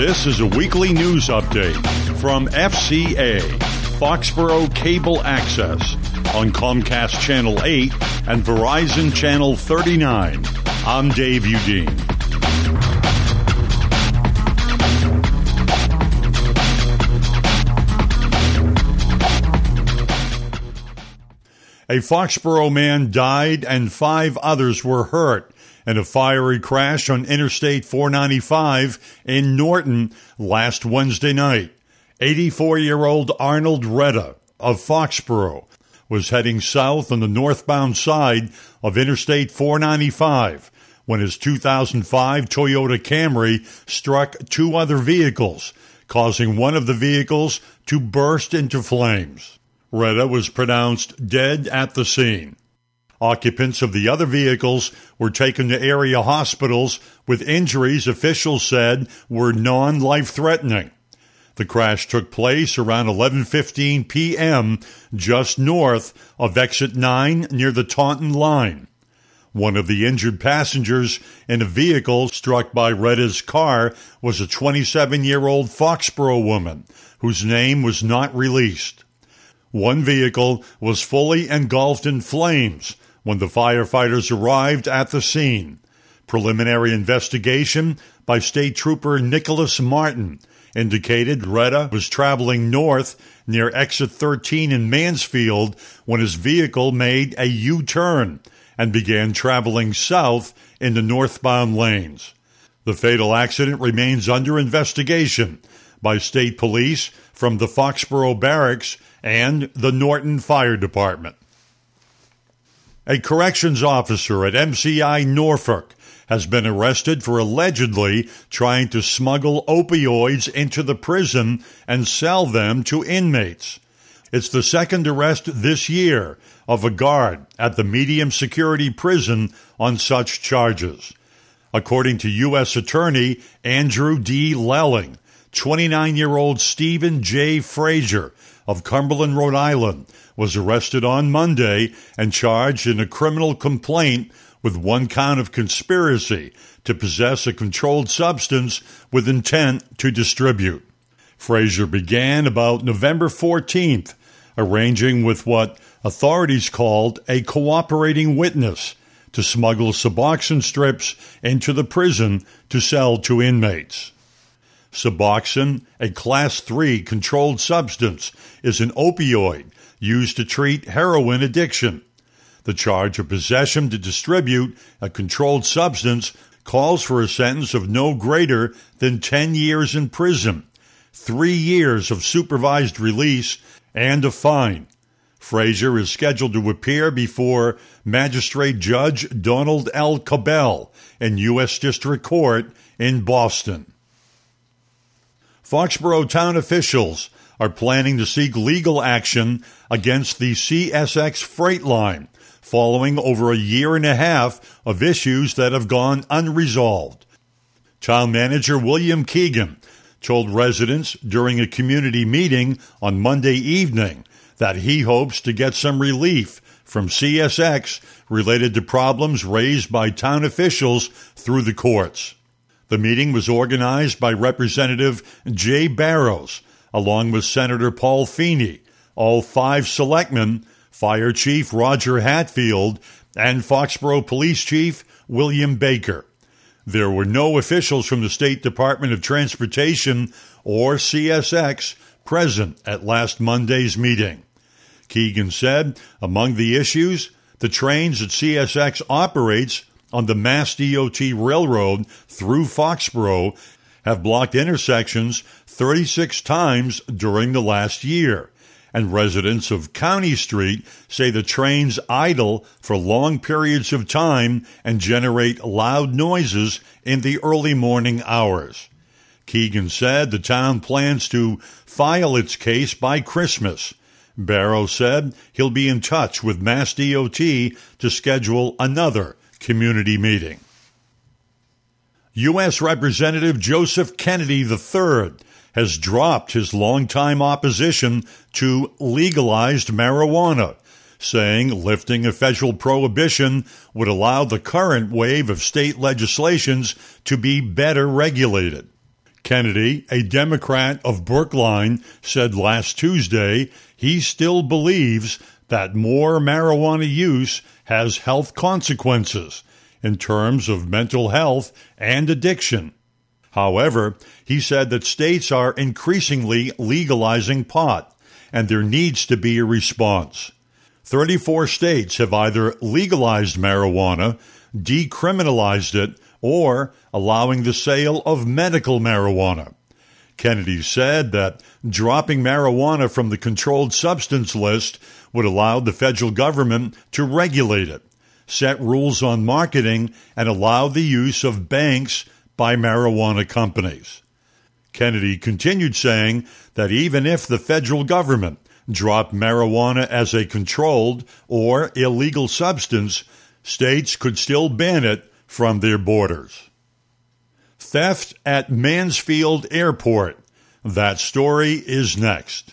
This is a weekly news update from FCA, Foxborough Cable Access, on Comcast Channel 8 and Verizon Channel 39. I'm Dave Udine. A Foxborough man died and five others were hurt in a fiery crash on Interstate 495 in Norton last Wednesday night. 84 year old Arnold Retta of Foxborough was heading south on the northbound side of Interstate 495 when his 2005 Toyota Camry struck two other vehicles, causing one of the vehicles to burst into flames. Retta was pronounced dead at the scene. Occupants of the other vehicles were taken to area hospitals with injuries officials said were non-life threatening. The crash took place around 11:15 p.m. just north of exit 9 near the Taunton line. One of the injured passengers in a vehicle struck by Retta's car was a 27-year-old Foxborough woman whose name was not released. One vehicle was fully engulfed in flames when the firefighters arrived at the scene. Preliminary investigation by State Trooper Nicholas Martin indicated Retta was traveling north near exit 13 in Mansfield when his vehicle made a U turn and began traveling south in the northbound lanes. The fatal accident remains under investigation by state police from the Foxborough Barracks and the Norton Fire Department. A corrections officer at MCI Norfolk has been arrested for allegedly trying to smuggle opioids into the prison and sell them to inmates. It's the second arrest this year of a guard at the medium security prison on such charges. According to U.S. Attorney Andrew D. Lelling, 29 year old Stephen J. Frazier of Cumberland, Rhode Island, was arrested on Monday and charged in a criminal complaint with one count of conspiracy to possess a controlled substance with intent to distribute. Frazier began about November 14th, arranging with what authorities called a cooperating witness to smuggle Suboxone strips into the prison to sell to inmates. Suboxone, a class 3 controlled substance, is an opioid used to treat heroin addiction. The charge of possession to distribute a controlled substance calls for a sentence of no greater than 10 years in prison, three years of supervised release, and a fine. Frazier is scheduled to appear before Magistrate Judge Donald L. Cabell in U.S. District Court in Boston. Foxborough town officials are planning to seek legal action against the CSX freight line following over a year and a half of issues that have gone unresolved. Town manager William Keegan told residents during a community meeting on Monday evening that he hopes to get some relief from CSX related to problems raised by town officials through the courts. The meeting was organized by Representative Jay Barrows, along with Senator Paul Feeney, all five selectmen, Fire Chief Roger Hatfield, and Foxborough Police Chief William Baker. There were no officials from the State Department of Transportation or CSX present at last Monday's meeting. Keegan said among the issues, the trains that CSX operates on the Mass DOT Railroad through Foxborough have blocked intersections 36 times during the last year. And residents of County Street say the trains idle for long periods of time and generate loud noises in the early morning hours. Keegan said the town plans to file its case by Christmas. Barrow said he'll be in touch with Mass DOT to schedule another community meeting. U.S. Representative Joseph Kennedy III has dropped his longtime opposition to legalized marijuana, saying lifting a federal prohibition would allow the current wave of state legislations to be better regulated. Kennedy, a Democrat of Brookline, said last Tuesday he still believes that more marijuana use has health consequences in terms of mental health and addiction. However, he said that states are increasingly legalizing pot, and there needs to be a response. 34 states have either legalized marijuana, decriminalized it, or allowing the sale of medical marijuana. Kennedy said that dropping marijuana from the controlled substance list would allow the federal government to regulate it, set rules on marketing, and allow the use of banks by marijuana companies. Kennedy continued saying that even if the federal government dropped marijuana as a controlled or illegal substance, states could still ban it from their borders. Theft at Mansfield Airport. That story is next.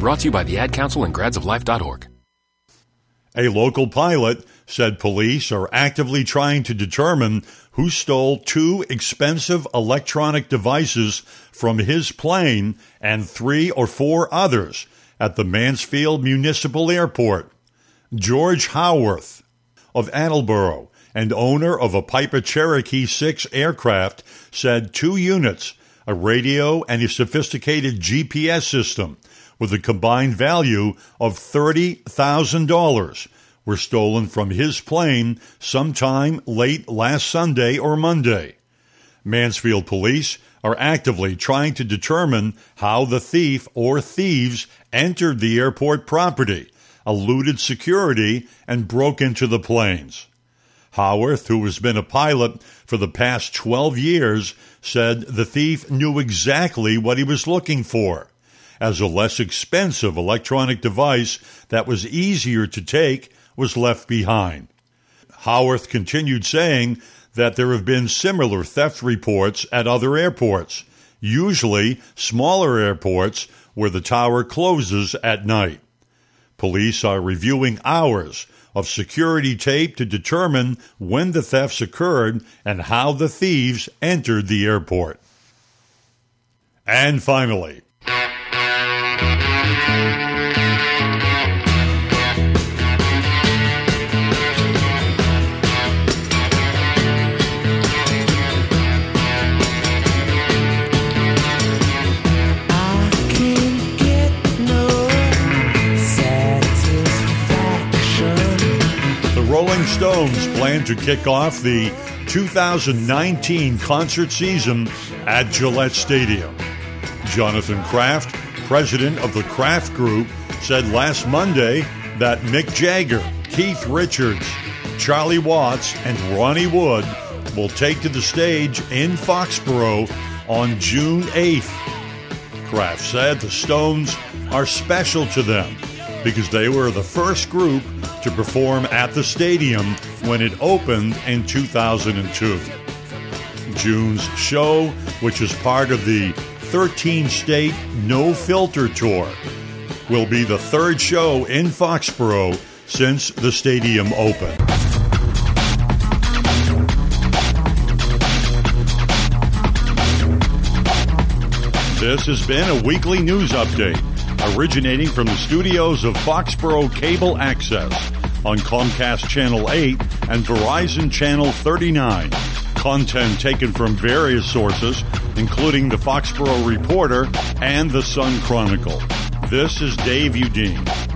Brought to you by the Ad Council and gradsoflife.org. A local pilot said police are actively trying to determine who stole two expensive electronic devices from his plane and three or four others at the Mansfield Municipal Airport. George Howarth of Attleboro and owner of a Piper Cherokee 6 aircraft said two units, a radio and a sophisticated GPS system with a combined value of $30,000 were stolen from his plane sometime late last Sunday or Monday. Mansfield police are actively trying to determine how the thief or thieves entered the airport property, eluded security, and broke into the planes. Howarth, who has been a pilot for the past 12 years, said the thief knew exactly what he was looking for as a less expensive electronic device that was easier to take was left behind. Howarth continued saying that there have been similar theft reports at other airports, usually smaller airports where the tower closes at night. Police are reviewing hours of security tape to determine when the thefts occurred and how the thieves entered the airport. And finally, Stones plan to kick off the 2019 concert season at Gillette Stadium. Jonathan Kraft, president of the Kraft Group, said last Monday that Mick Jagger, Keith Richards, Charlie Watts, and Ronnie Wood will take to the stage in Foxborough on June 8th. Kraft said the Stones are special to them because they were the first group to perform at the stadium when it opened in 2002. June's show, which is part of the 13 state No Filter Tour, will be the third show in Foxborough since the stadium opened. This has been a weekly news update originating from the studios of Foxborough Cable Access on Comcast Channel 8 and Verizon Channel 39. Content taken from various sources, including the Foxborough Reporter and the Sun Chronicle. This is Dave Udine.